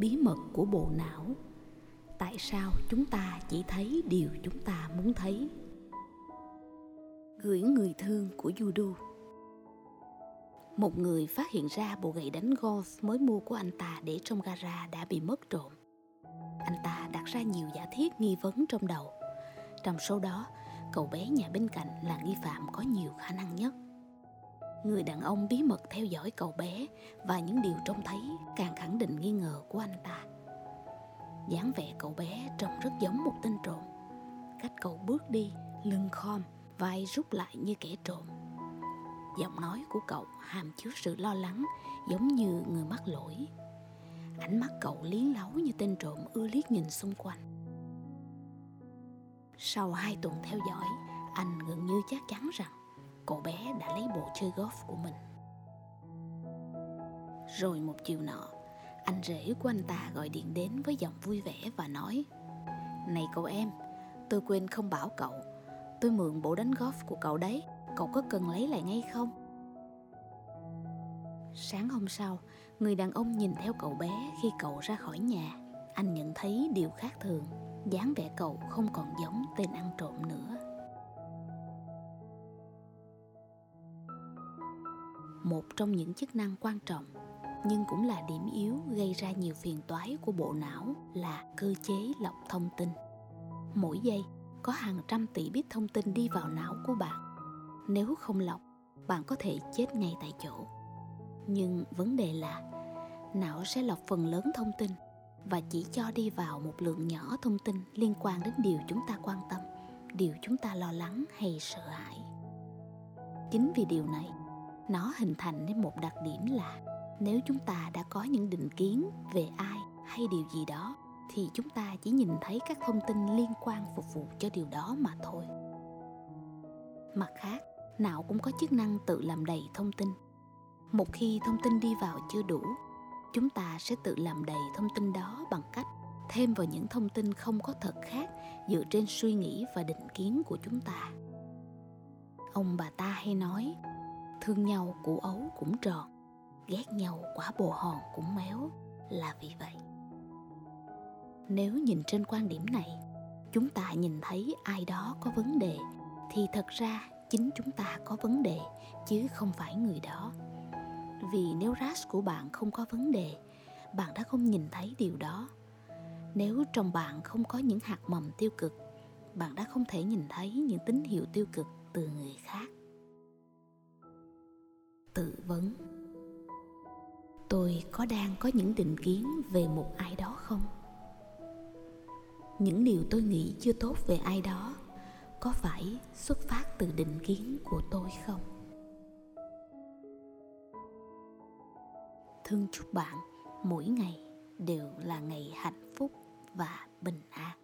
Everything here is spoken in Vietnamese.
bí mật của bộ não. Tại sao chúng ta chỉ thấy điều chúng ta muốn thấy? Gửi người thương của judo. Một người phát hiện ra bộ gậy đánh golf mới mua của anh ta để trong gara đã bị mất trộm. Anh ta đặt ra nhiều giả thiết nghi vấn trong đầu. Trong số đó, cậu bé nhà bên cạnh là nghi phạm có nhiều khả năng nhất người đàn ông bí mật theo dõi cậu bé và những điều trông thấy càng khẳng định nghi ngờ của anh ta. Dáng vẻ cậu bé trông rất giống một tên trộm. Cách cậu bước đi, lưng khom, vai rút lại như kẻ trộm. Giọng nói của cậu hàm chứa sự lo lắng, giống như người mắc lỗi. Ánh mắt cậu liến láu như tên trộm ưa liếc nhìn xung quanh. Sau hai tuần theo dõi, anh gần như chắc chắn rằng cậu bé đã lấy bộ chơi golf của mình. Rồi một chiều nọ, anh rể của anh ta gọi điện đến với giọng vui vẻ và nói, này cậu em, tôi quên không bảo cậu. Tôi mượn bộ đánh golf của cậu đấy. Cậu có cần lấy lại ngay không? Sáng hôm sau, người đàn ông nhìn theo cậu bé khi cậu ra khỏi nhà. Anh nhận thấy điều khác thường. Dáng vẻ cậu không còn giống tên ăn trộm nữa. Một trong những chức năng quan trọng, nhưng cũng là điểm yếu gây ra nhiều phiền toái của bộ não là cơ chế lọc thông tin. Mỗi giây, có hàng trăm tỷ bit thông tin đi vào não của bạn. Nếu không lọc, bạn có thể chết ngay tại chỗ. Nhưng vấn đề là, não sẽ lọc phần lớn thông tin và chỉ cho đi vào một lượng nhỏ thông tin liên quan đến điều chúng ta quan tâm, điều chúng ta lo lắng hay sợ hãi. Chính vì điều này nó hình thành nên một đặc điểm là nếu chúng ta đã có những định kiến về ai hay điều gì đó, thì chúng ta chỉ nhìn thấy các thông tin liên quan phục vụ cho điều đó mà thôi. Mặt khác não cũng có chức năng tự làm đầy thông tin. Một khi thông tin đi vào chưa đủ, chúng ta sẽ tự làm đầy thông tin đó bằng cách thêm vào những thông tin không có thật khác dựa trên suy nghĩ và định kiến của chúng ta. Ông bà ta hay nói thương nhau củ ấu cũng tròn, ghét nhau quả bồ hòn cũng méo, là vì vậy. Nếu nhìn trên quan điểm này, chúng ta nhìn thấy ai đó có vấn đề, thì thật ra chính chúng ta có vấn đề, chứ không phải người đó. Vì nếu rash của bạn không có vấn đề, bạn đã không nhìn thấy điều đó. Nếu trong bạn không có những hạt mầm tiêu cực, bạn đã không thể nhìn thấy những tín hiệu tiêu cực từ người khác tự vấn. Tôi có đang có những định kiến về một ai đó không? Những điều tôi nghĩ chưa tốt về ai đó có phải xuất phát từ định kiến của tôi không? Thương chúc bạn, mỗi ngày đều là ngày hạnh phúc và bình an.